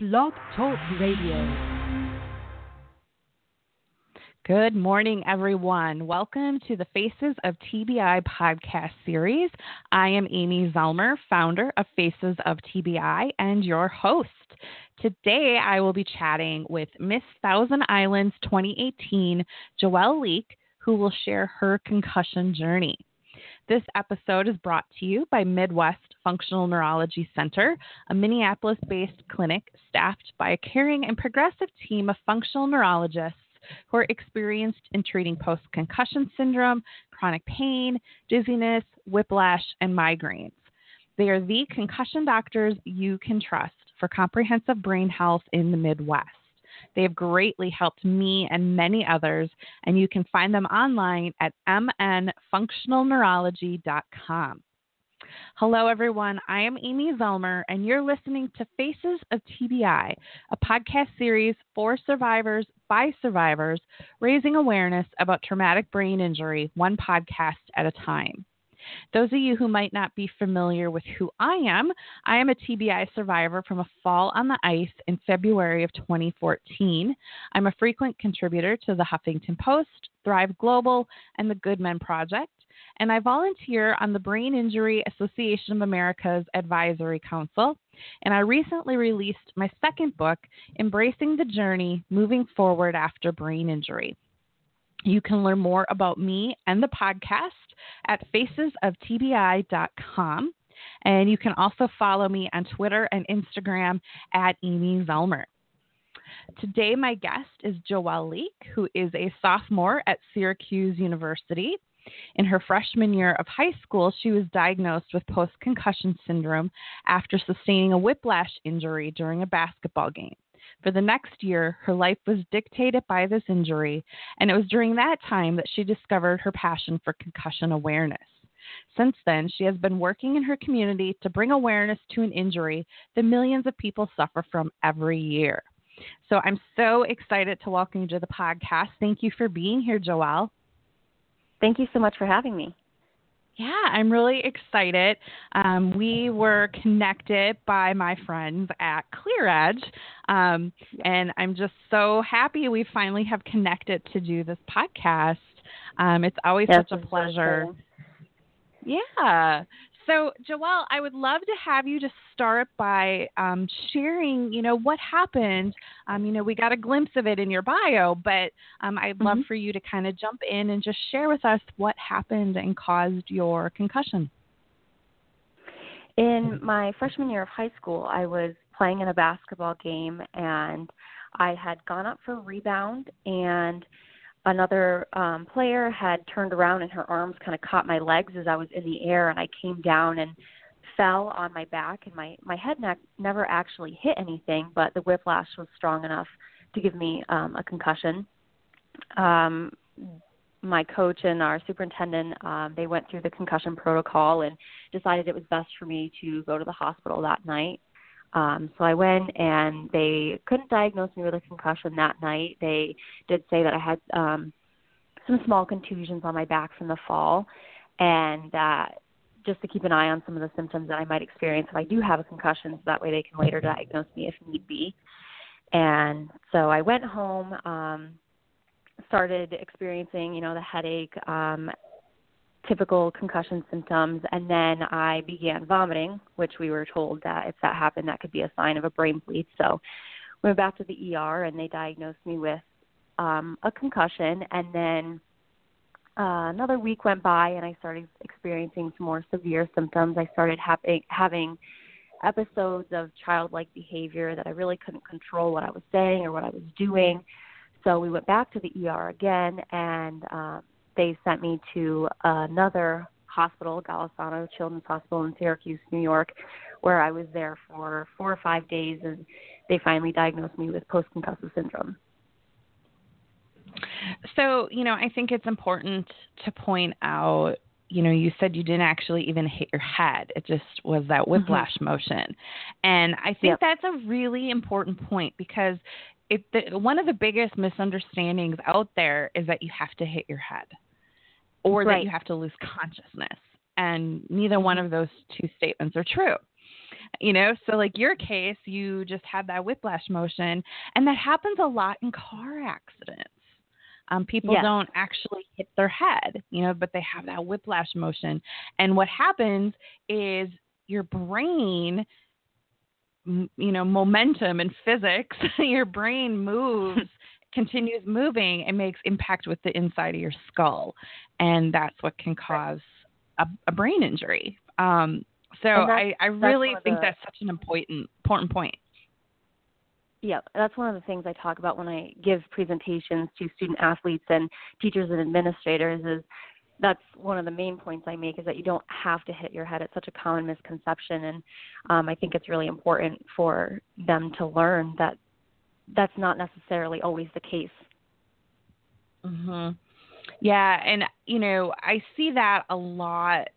Blog Talk Radio. Good morning, everyone. Welcome to the Faces of TBI podcast series. I am Amy Zellmer, founder of Faces of TBI, and your host. Today, I will be chatting with Miss Thousand Islands 2018, Joelle Leek, who will share her concussion journey. This episode is brought to you by Midwest Functional Neurology Center, a Minneapolis based clinic staffed by a caring and progressive team of functional neurologists who are experienced in treating post concussion syndrome, chronic pain, dizziness, whiplash, and migraines. They are the concussion doctors you can trust for comprehensive brain health in the Midwest. They have greatly helped me and many others, and you can find them online at mnfunctionalneurology.com. Hello, everyone. I am Amy Zellmer, and you're listening to Faces of TBI, a podcast series for survivors by survivors, raising awareness about traumatic brain injury, one podcast at a time. Those of you who might not be familiar with who I am, I am a TBI survivor from a fall on the ice in February of 2014. I'm a frequent contributor to the Huffington Post, Thrive Global, and the Good Men Project and I volunteer on the Brain Injury Association of America's Advisory Council. And I recently released my second book, Embracing the Journey Moving Forward After Brain Injury. You can learn more about me and the podcast at facesoftbi.com. And you can also follow me on Twitter and Instagram at Amy Zellmer. Today, my guest is Joelle Leek, who is a sophomore at Syracuse University. In her freshman year of high school, she was diagnosed with post concussion syndrome after sustaining a whiplash injury during a basketball game. For the next year, her life was dictated by this injury, and it was during that time that she discovered her passion for concussion awareness. Since then, she has been working in her community to bring awareness to an injury that millions of people suffer from every year. So I'm so excited to welcome you to the podcast. Thank you for being here, Joelle. Thank you so much for having me. Yeah, I'm really excited. Um, we were connected by my friends at ClearEdge, um, and I'm just so happy we finally have connected to do this podcast. Um, it's always yes, such a pleasure. Yeah. So, Joelle, I would love to have you just start by um, sharing, you know, what happened. Um, you know, we got a glimpse of it in your bio, but um, I'd mm-hmm. love for you to kind of jump in and just share with us what happened and caused your concussion. In my freshman year of high school, I was playing in a basketball game and I had gone up for a rebound and – another um, player had turned around and her arms kind of caught my legs as I was in the air, and I came down and fell on my back, and my my head ne- never actually hit anything, but the whiplash was strong enough to give me um, a concussion. Um, my coach and our superintendent um, they went through the concussion protocol and decided it was best for me to go to the hospital that night um, so I went and they couldn't diagnose me with a concussion that night. They did say that I had um, some small contusions on my back from the fall, and that just to keep an eye on some of the symptoms that I might experience if I do have a concussion, so that way they can later diagnose me if need be. And so I went home, um, started experiencing, you know, the headache, um, typical concussion symptoms, and then I began vomiting, which we were told that if that happened, that could be a sign of a brain bleed. So we went back to the ER, and they diagnosed me with um, a concussion, and then uh, another week went by, and I started experiencing some more severe symptoms. I started having having episodes of childlike behavior that I really couldn't control what I was saying or what I was doing. So we went back to the ER again, and um, they sent me to another hospital, Golisano Children's Hospital in Syracuse, New York, where I was there for four or five days, and they finally diagnosed me with post-concussive syndrome. So, you know, I think it's important to point out, you know, you said you didn't actually even hit your head. It just was that mm-hmm. whiplash mm-hmm. motion. And I think yep. that's a really important point because it, the, one of the biggest misunderstandings out there is that you have to hit your head or right. that you have to lose consciousness. And neither one of those two statements are true. you know so like your case you just had that whiplash motion and that happens a lot in car accidents um, people yes. don't actually hit their head you know but they have that whiplash motion and what happens is your brain you know momentum and physics your brain moves continues moving and makes impact with the inside of your skull and that's what can cause a, a brain injury um, so I, I really think the, that's such an important important point. Yeah, that's one of the things I talk about when I give presentations to student athletes and teachers and administrators is that's one of the main points I make is that you don't have to hit your head. It's such a common misconception, and um, I think it's really important for them to learn that that's not necessarily always the case. Mhm. Yeah, and you know I see that a lot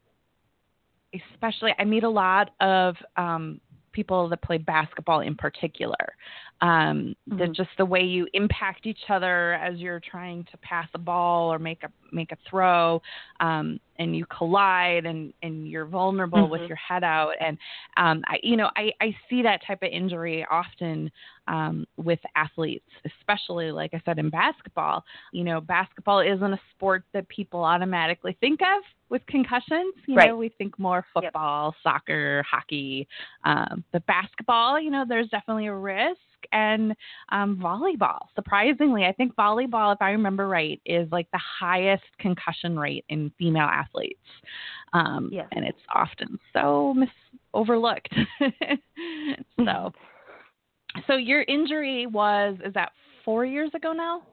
especially I meet a lot of um, people that play basketball in particular. Um, mm-hmm. just the way you impact each other as you're trying to pass a ball or make a make a throw, um, and you collide and and you're vulnerable mm-hmm. with your head out. And um, I, you know, I I see that type of injury often um, with athletes, especially like I said in basketball. You know, basketball isn't a sport that people automatically think of with concussions. You right. know, we think more football, yep. soccer, hockey, um, but basketball. You know, there's definitely a risk and um, volleyball. Surprisingly, I think volleyball, if I remember right, is like the highest concussion rate in female athletes. Um, yes. And it's often so mis- overlooked. so, so your injury was is that four years ago now?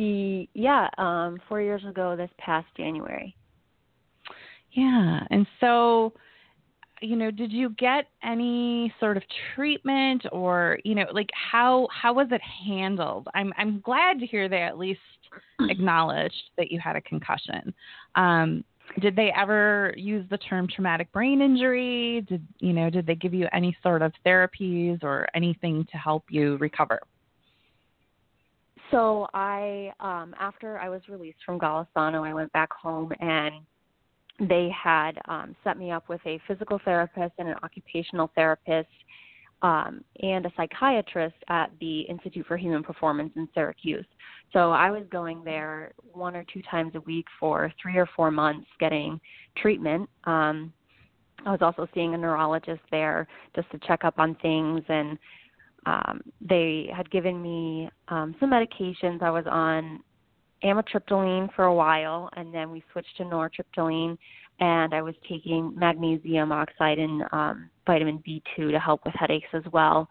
Yeah, um, four years ago this past January. Yeah, and so you know, did you get any sort of treatment or, you know, like how how was it handled? I'm I'm glad to hear they at least acknowledged that you had a concussion. Um, did they ever use the term traumatic brain injury? Did you know, did they give you any sort of therapies or anything to help you recover? So I um after I was released from Golisano, I went back home and they had um, set me up with a physical therapist and an occupational therapist um, and a psychiatrist at the Institute for Human Performance in Syracuse. So I was going there one or two times a week for three or four months getting treatment. Um, I was also seeing a neurologist there just to check up on things and um, they had given me um, some medications. I was on amitriptyline for a while, and then we switched to nortriptyline, and I was taking magnesium oxide and um, vitamin B2 to help with headaches as well.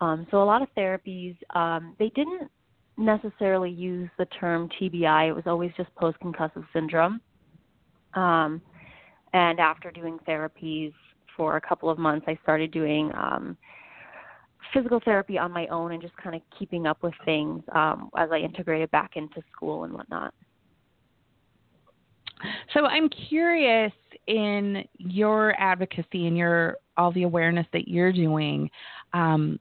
Um, so a lot of therapies. Um, they didn't necessarily use the term TBI. It was always just post-concussive syndrome. Um, and after doing therapies for a couple of months, I started doing um, physical therapy on my own and just kind of keeping up with things um, as I integrated back into school and whatnot. So I'm curious in your advocacy and your all the awareness that you're doing. Um,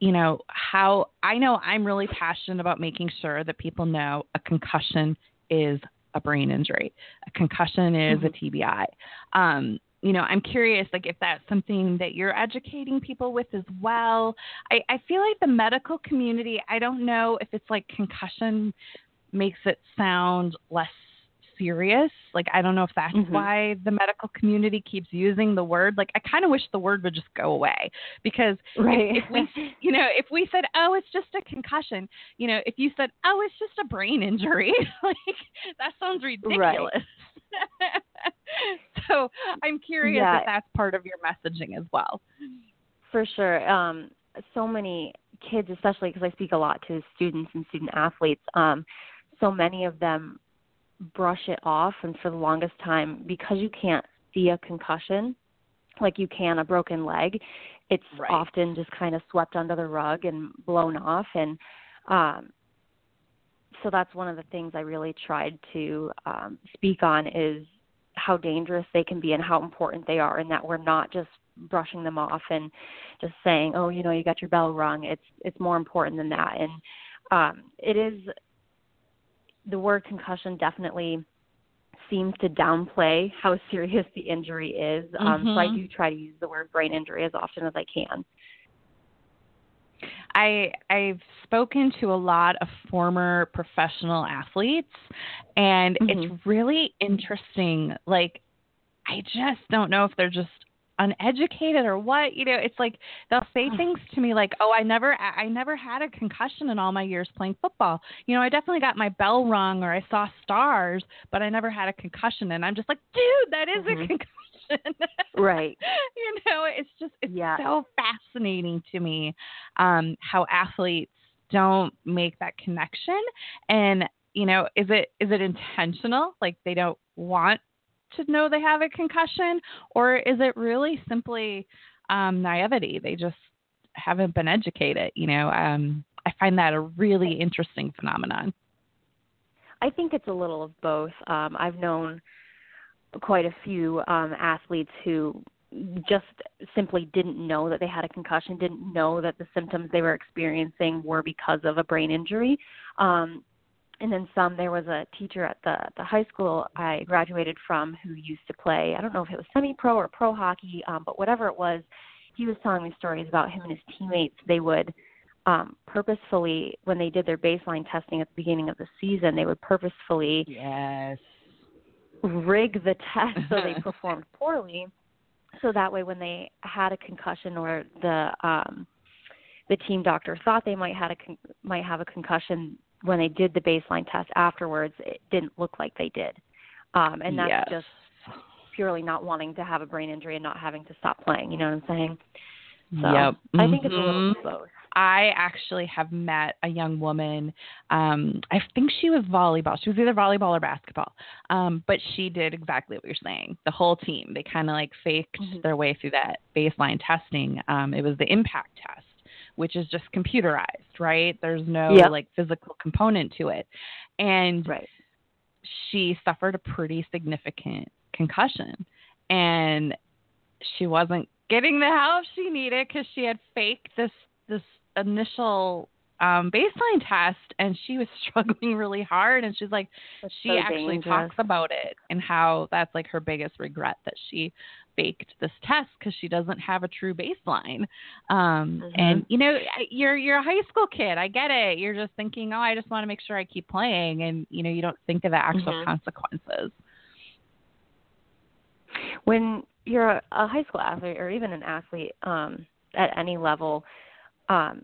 you know how I know I'm really passionate about making sure that people know a concussion is a brain injury. A concussion is mm-hmm. a TBI. Um, you know, I'm curious, like, if that's something that you're educating people with as well. I, I feel like the medical community, I don't know if it's like concussion makes it sound less serious. Like, I don't know if that's mm-hmm. why the medical community keeps using the word. Like, I kind of wish the word would just go away because right. if, if we, you know, if we said, oh, it's just a concussion, you know, if you said, oh, it's just a brain injury, like, that sounds ridiculous. Right. so I'm curious yeah. if that's part of your messaging as well. For sure. Um, so many kids, especially because I speak a lot to students and student athletes, um, so many of them brush it off. And for the longest time, because you can't see a concussion like you can a broken leg, it's right. often just kind of swept under the rug and blown off. And um, so that's one of the things I really tried to um, speak on is how dangerous they can be and how important they are, and that we're not just brushing them off and just saying, "Oh, you know, you got your bell rung." It's it's more important than that, and um, it is the word concussion definitely seems to downplay how serious the injury is. Um, mm-hmm. So I mm-hmm. do try to use the word brain injury as often as I can. I I've spoken to a lot of former professional athletes and mm-hmm. it's really interesting like I just don't know if they're just uneducated or what you know it's like they'll say things to me like oh i never i never had a concussion in all my years playing football you know i definitely got my bell rung or i saw stars but i never had a concussion and i'm just like dude that is mm-hmm. a concussion right you know it's just it's yeah. so fascinating to me um how athletes don't make that connection and you know is it is it intentional like they don't want to know they have a concussion, or is it really simply um, naivety? They just haven't been educated. You know, um, I find that a really interesting phenomenon. I think it's a little of both. Um, I've known quite a few um, athletes who just simply didn't know that they had a concussion, didn't know that the symptoms they were experiencing were because of a brain injury. Um, and then some there was a teacher at the the high school I graduated from who used to play I don't know if it was semi pro or pro hockey um but whatever it was he was telling me stories about him and his teammates they would um purposefully when they did their baseline testing at the beginning of the season they would purposefully yes rig the test so they performed poorly so that way when they had a concussion or the um the team doctor thought they might had a con- might have a concussion when they did the baseline test afterwards, it didn't look like they did. Um, and that's yes. just purely not wanting to have a brain injury and not having to stop playing. You know what I'm saying? So yep. I think it's a little mm-hmm. both. I actually have met a young woman. Um, I think she was volleyball. She was either volleyball or basketball. Um, but she did exactly what you're saying. The whole team, they kind of like faked mm-hmm. their way through that baseline testing. Um, it was the impact test which is just computerized, right? There's no yep. like physical component to it. And right. she suffered a pretty significant concussion and she wasn't getting the help she needed because she had faked this this initial um, baseline test and she was struggling really hard and she's like that's she so actually dangerous. talks about it and how that's like her biggest regret that she faked this test because she doesn't have a true baseline um, mm-hmm. and you know you're you're a high school kid i get it you're just thinking oh i just want to make sure i keep playing and you know you don't think of the actual mm-hmm. consequences when you're a, a high school athlete or even an athlete um, at any level um,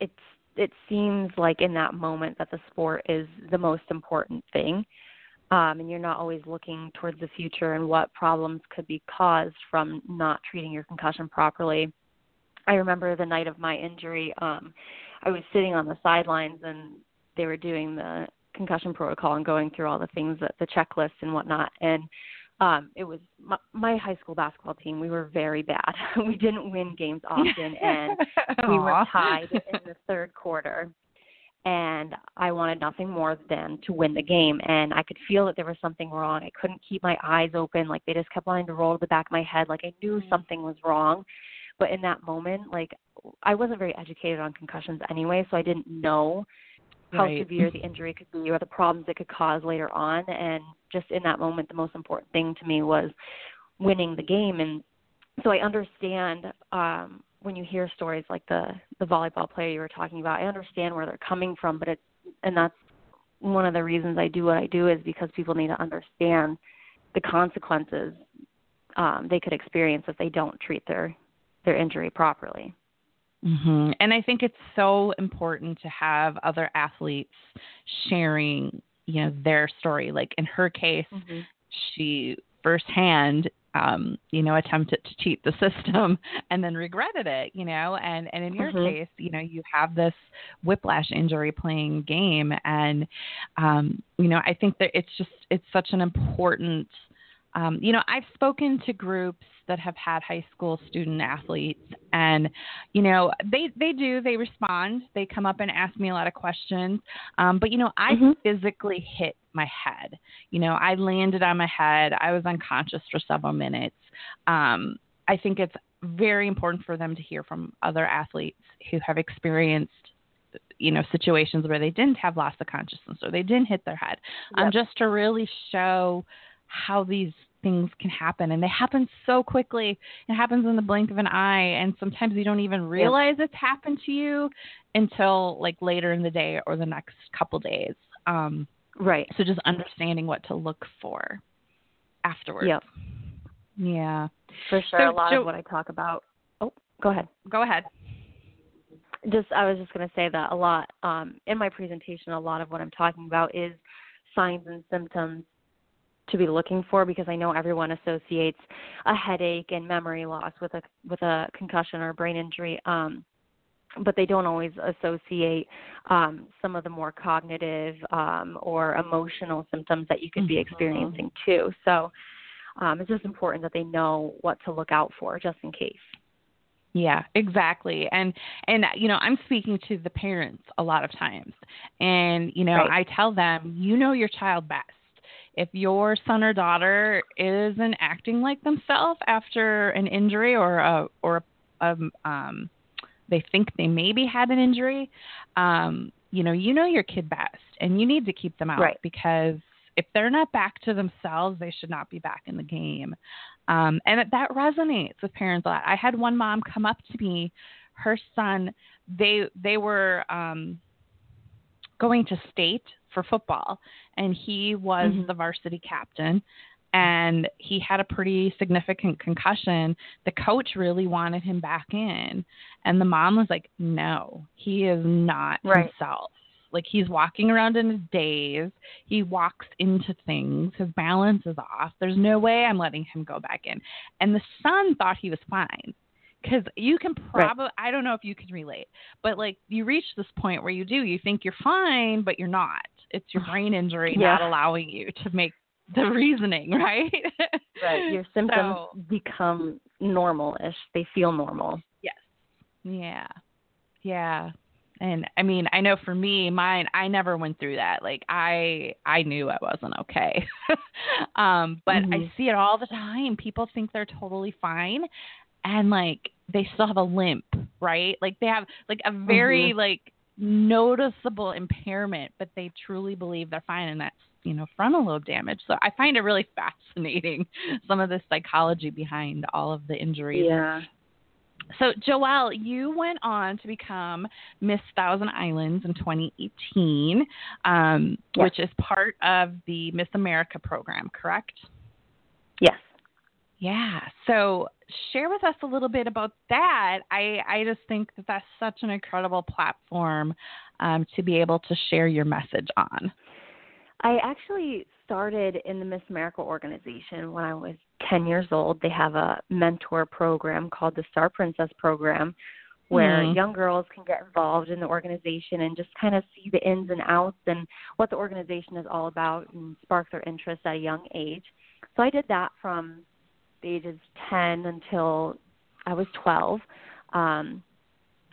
it's it seems like in that moment that the sport is the most important thing um, and you're not always looking towards the future and what problems could be caused from not treating your concussion properly. I remember the night of my injury um, i was sitting on the sidelines and they were doing the concussion protocol and going through all the things that the checklist and whatnot and um it was my, my high school basketball team we were very bad we didn't win games often and we were tied in the third quarter and I wanted nothing more than to win the game and I could feel that there was something wrong. I couldn't keep my eyes open, like they just kept wanting to roll to the back of my head, like I knew mm-hmm. something was wrong. But in that moment, like I wasn't very educated on concussions anyway, so I didn't know how right. severe the injury could be or the problems it could cause later on. And just in that moment, the most important thing to me was winning the game. And so I understand um, when you hear stories like the the volleyball player you were talking about. I understand where they're coming from, but it's and that's one of the reasons I do what I do is because people need to understand the consequences um, they could experience if they don't treat their their injury properly. Mm-hmm. And I think it's so important to have other athletes sharing, you know, their story. Like in her case, mm-hmm. she firsthand, um, you know, attempted to cheat the system and then regretted it, you know. And and in your mm-hmm. case, you know, you have this whiplash injury playing game, and um, you know, I think that it's just it's such an important um, you know, I've spoken to groups that have had high school student athletes, and you know, they they do they respond. They come up and ask me a lot of questions, um, but you know, I mm-hmm. physically hit my head. You know, I landed on my head. I was unconscious for several minutes. Um, I think it's very important for them to hear from other athletes who have experienced you know situations where they didn't have loss of consciousness or they didn't hit their head um, Yep. just to really show how these things can happen and they happen so quickly it happens in the blink of an eye and sometimes you don't even realize it's happened to you until like later in the day or the next couple days um, Right. so just understanding what to look for afterwards Yep. yeah For sure. So, a lot Jo- of what I talk about. Oh, go ahead. go ahead just I was just going to say that a lot um, in my presentation. A lot of what I'm talking about is signs and symptoms to be looking for because I know everyone associates a headache and memory loss with a with a concussion or a brain injury. Um, but they don't always associate um, some of the more cognitive um, or emotional symptoms that you could be Mhm. experiencing too. So um, it's just important that they know what to look out for just in case. Yeah, exactly. And and you know, I'm speaking to the parents a lot of times. And you know, Right. I tell them, you know your child best. If your son or daughter isn't acting like themselves after an injury or a or a, um they think they maybe had an injury, um, you know, you know your kid best and you need to keep them out Right. because if they're not back to themselves, they should not be back in the game. Um, and that- that resonates with parents a lot. I had one mom come up to me, her son, they they were um, going to state for football, and he was Mhm. the varsity captain. And he had a pretty significant concussion. The coach really wanted him back in, and the mom was like, "No, he is not Right. himself. Like he's walking around in a daze. He walks into things. His balance is off. There's no way I'm letting him go back in. And the son thought he was fine. Because you can Right. probably, I don't know if you can relate, but like you reach this point where you do, you think you're fine, but you're not. It's your brain injury Yeah. not allowing you to make the reasoning, right? Right. Your symptoms So, become normal-ish. They feel normal. Yes. Yeah. Yeah. And I mean, I know for me, mine, I never went through that. Like I, I knew I wasn't okay. um, but I Mhm. see it all the time. People think they're totally fine, and like they still have a limp, right? Like they have like a very Mhm. like noticeable impairment, but they truly believe they're fine, and that's you know frontal lobe damage. So I find it really fascinating some of the psychology behind all of the injuries Yeah. so, Joelle, you went on to become Miss Thousand Islands in 2018, um, Yes. which is part of the Miss America program, correct? Yes. Yeah. So, share with us a little bit about that. I, I just think that that's such an incredible platform um, to be able to share your message on. I actually started in the Miss America organization when I was 10 years old. They have a mentor program called the Star Princess program where Mhm. young girls can get involved in the organization and just kind of see the ins and outs and what the organization is all about and spark their interest at a young age. So I did that from the ages 10 until I was 12. Um,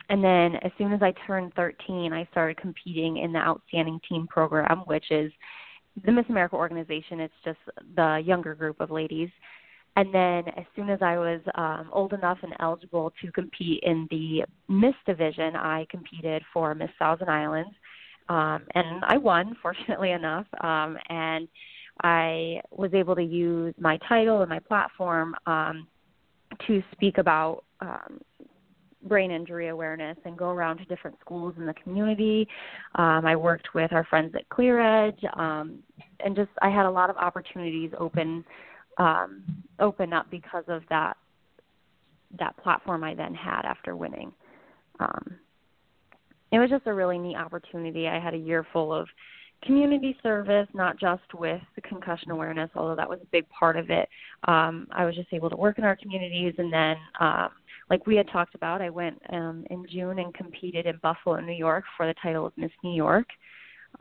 and then as soon as I turned 13, I started competing in the Outstanding Teen program, which is the Miss America organization. It's just the younger group of ladies. And then as soon as I was um, old enough and eligible to compete in the Miss division, I competed for Miss Thousand Islands. Um, and I won, fortunately enough. Um, and I was able to use my title and my platform um, to speak about um, brain injury awareness and go around to different schools in the community. Um, I worked with our friends at Clear Edge, um, and just I had a lot of opportunities open um, open up because of that that platform I then had after winning. Um, it was just a really neat opportunity. I had a year full of community service, not just with the concussion awareness, although that was a big part of it. Um, I was just able to work in our communities, and then, um, like we had talked about, I went um, in June and competed in Buffalo, New York, for the title of Miss New York,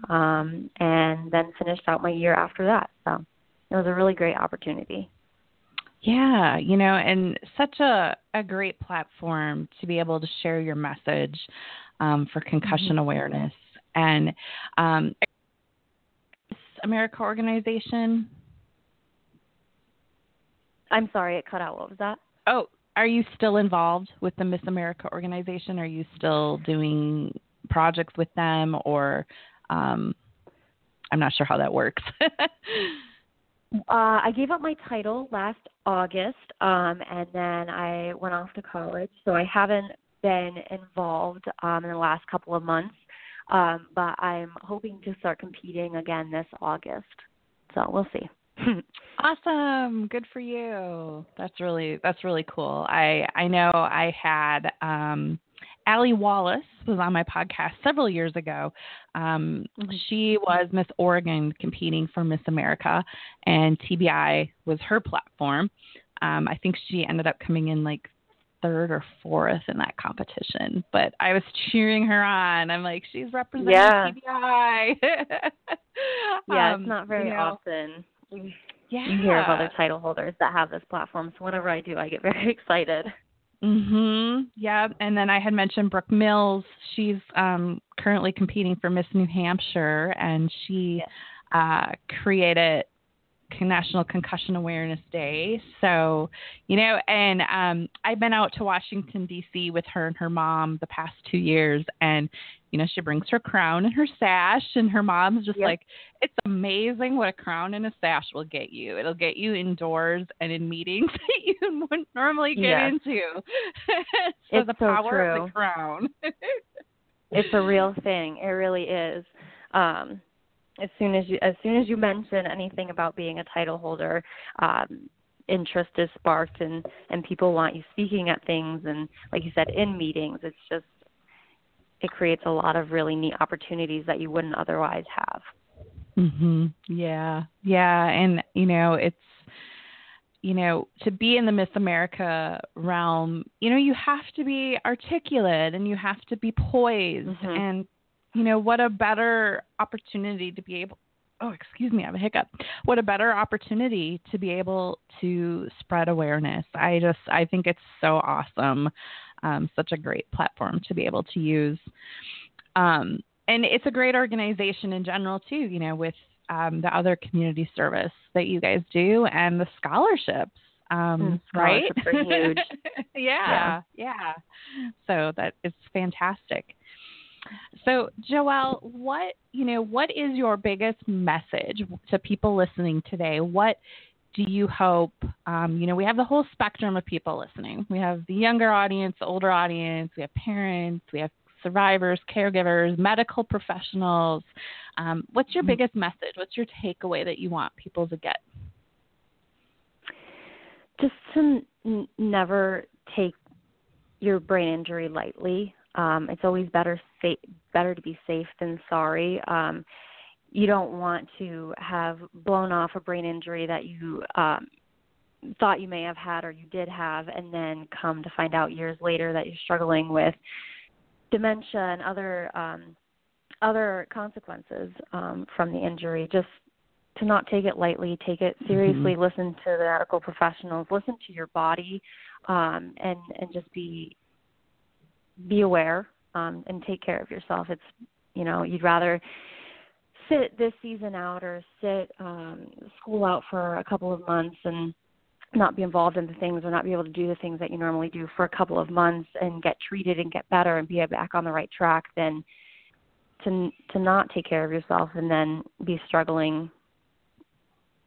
um, and then finished out my year after that. So it was a really great opportunity. Yeah, you know, and such a, a great platform to be able to share your message um, for concussion awareness. And um, America organization. I'm sorry, it cut out. What was that? Oh, are you still involved with the Miss America organization? Are you still doing projects with them, or um, I'm not sure how that works. Uh, I gave up my title last August, um, and then I went off to college. So I haven't been involved um, in the last couple of months, um, but I'm hoping to start competing again this August. So we'll see. awesome good for you that's really that's really cool i i know i had um Allie Wallace was on my podcast several years ago. Um, mm-hmm. She was Miss Oregon competing for Miss America, and TBI was her platform. Um, I think she ended up coming in like third or fourth in that competition, but I was cheering her on. I'm like, she's representing yeah. TBI. yeah, um, it's not very you know, often. Yeah. You hear of other title holders that have this platform. So whenever I do, I get very excited. Mhm. Yeah, and then I had mentioned Brooke Mills. She's um currently competing for Miss New Hampshire and she yes. uh created National Concussion Awareness Day. So, you know, and um, I've been out to Washington, D.C. with her and her mom the past two years. And, you know, she brings her crown and her sash, and her mom's just yep. like, it's amazing what a crown and a sash will get you. It'll get you indoors and in meetings that you wouldn't normally get yes. into. so it's the so power true. of the crown. it's a real thing. It really is. Um, as soon as you as soon as you mention anything about being a title holder um interest is sparked and and people want you speaking at things and like you said in meetings it's just it creates a lot of really neat opportunities that you wouldn't otherwise have. Mhm yeah. Yeah. And you know it's you know, to be in the Miss America realm, you know, you have to be articulate and you have to be poised mm-hmm. and you know, what a better opportunity to be able oh, excuse me, I have a hiccup. What a better opportunity to be able to spread awareness. I just I think it's so awesome. Um, such a great platform to be able to use. Um, and it's a great organization in general too, you know, with um, the other community service that you guys do and the scholarships. Um, mm, right? huge. yeah, yeah, yeah. So that is fantastic. So, Joelle, what you know, what is your biggest message to people listening today? What do you hope? Um, you know, we have the whole spectrum of people listening. We have the younger audience, the older audience. We have parents. We have survivors, caregivers, medical professionals. Um, what's your mm-hmm. biggest message? What's your takeaway that you want people to get? Just to n- never take your brain injury lightly. Um, it's always better sa- better to be safe than sorry. Um, you don't want to have blown off a brain injury that you um, thought you may have had or you did have, and then come to find out years later that you're struggling with dementia and other um, other consequences um, from the injury. Just to not take it lightly, take it seriously. Mm-hmm. Listen to the medical professionals. Listen to your body, um, and and just be be aware um, and take care of yourself. It's you know you'd rather sit this season out or sit um, school out for a couple of months and not be involved in the things or not be able to do the things that you normally do for a couple of months and get treated and get better and be back on the right track than to to not take care of yourself and then be struggling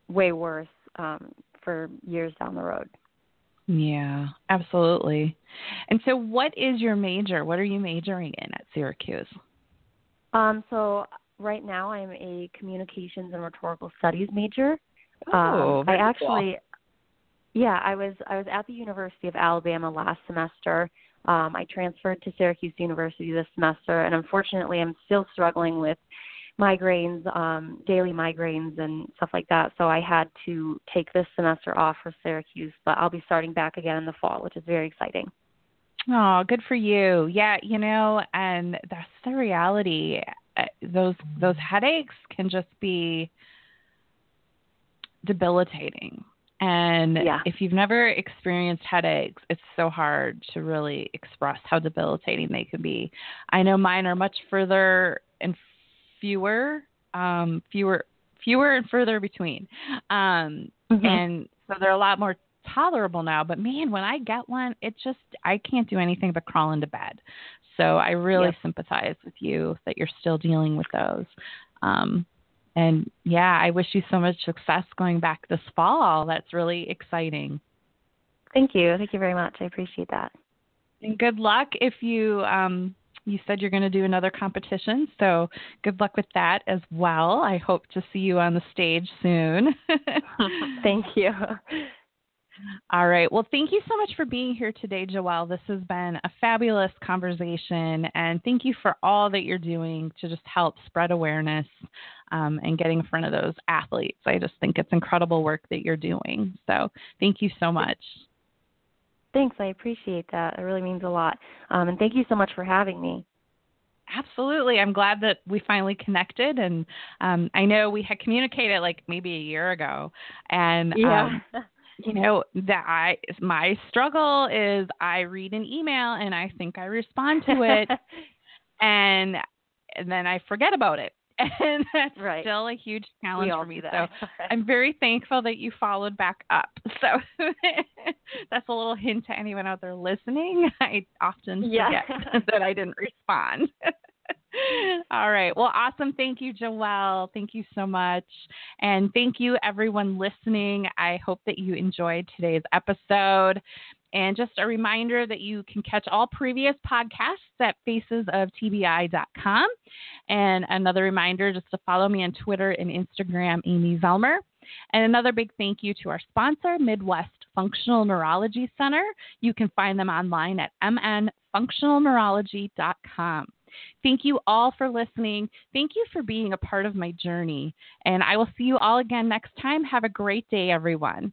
way worse um, for years down the road. Yeah, absolutely. And so, what is your major? What are you majoring in at Syracuse? Um, so right now I'm a communications and rhetorical studies major. Oh, um, I actually, cool. yeah, I was I was at the University of Alabama last semester. Um, I transferred to Syracuse University this semester, and unfortunately, I'm still struggling with migraines, um, daily migraines, and stuff like that. So I had to take this semester off for Syracuse, but I'll be starting back again in the fall, which is very exciting. Oh, good for you. Yeah, you know, and that's the reality. Uh, those those headaches can just be debilitating. And yeah. if you've never experienced headaches, it's so hard to really express how debilitating they can be. I know mine are much further and fewer, um, fewer, fewer and further between. Um, mm-hmm. And so they're a lot more tolerable now. But man, when I get one, it just I can't do anything but crawl into bed. So I really sympathize with you that you're still dealing with those. Um, and yeah, I wish you so much success going back this fall. That's really exciting. Thank you. Thank you very much. I appreciate that. And good luck if you um, you said you're going to do another competition. So good luck with that as well. I hope to see you on the stage soon. Thank you. All right. Well, thank you so much for being here today, Joelle. This has been a fabulous conversation, and thank you for all that you're doing to just help spread awareness um, and getting in front of those athletes. I just think it's incredible work that you're doing. So, thank you so much. Thanks. I appreciate that. It really means a lot. Um, and thank you so much for having me. Absolutely. I'm glad that we finally connected. And um, I know we had communicated like maybe a year ago. And um, you know that I my struggle is I read an email and I think I respond to it and and then I forget about it. And that's Right. still a huge challenge for me. So. I'm very thankful that you followed back up. So that's a little hint to anyone out there listening. I often Yeah. forget that I didn't respond. All right. Well, awesome. Thank you, Joelle. Thank you so much. And thank you, everyone listening. I hope that you enjoyed today's episode. And just a reminder that you can catch all previous podcasts at facesoftbi.com. And another reminder just to follow me on Twitter and Instagram, Amy Zellmer. And another big thank you to our sponsor, Midwest Functional Neurology Center. You can find them online at mnfunctionalneurology.com. Thank you all for listening. Thank you for being a part of my journey. And I will see you all again next time. Have a great day, everyone.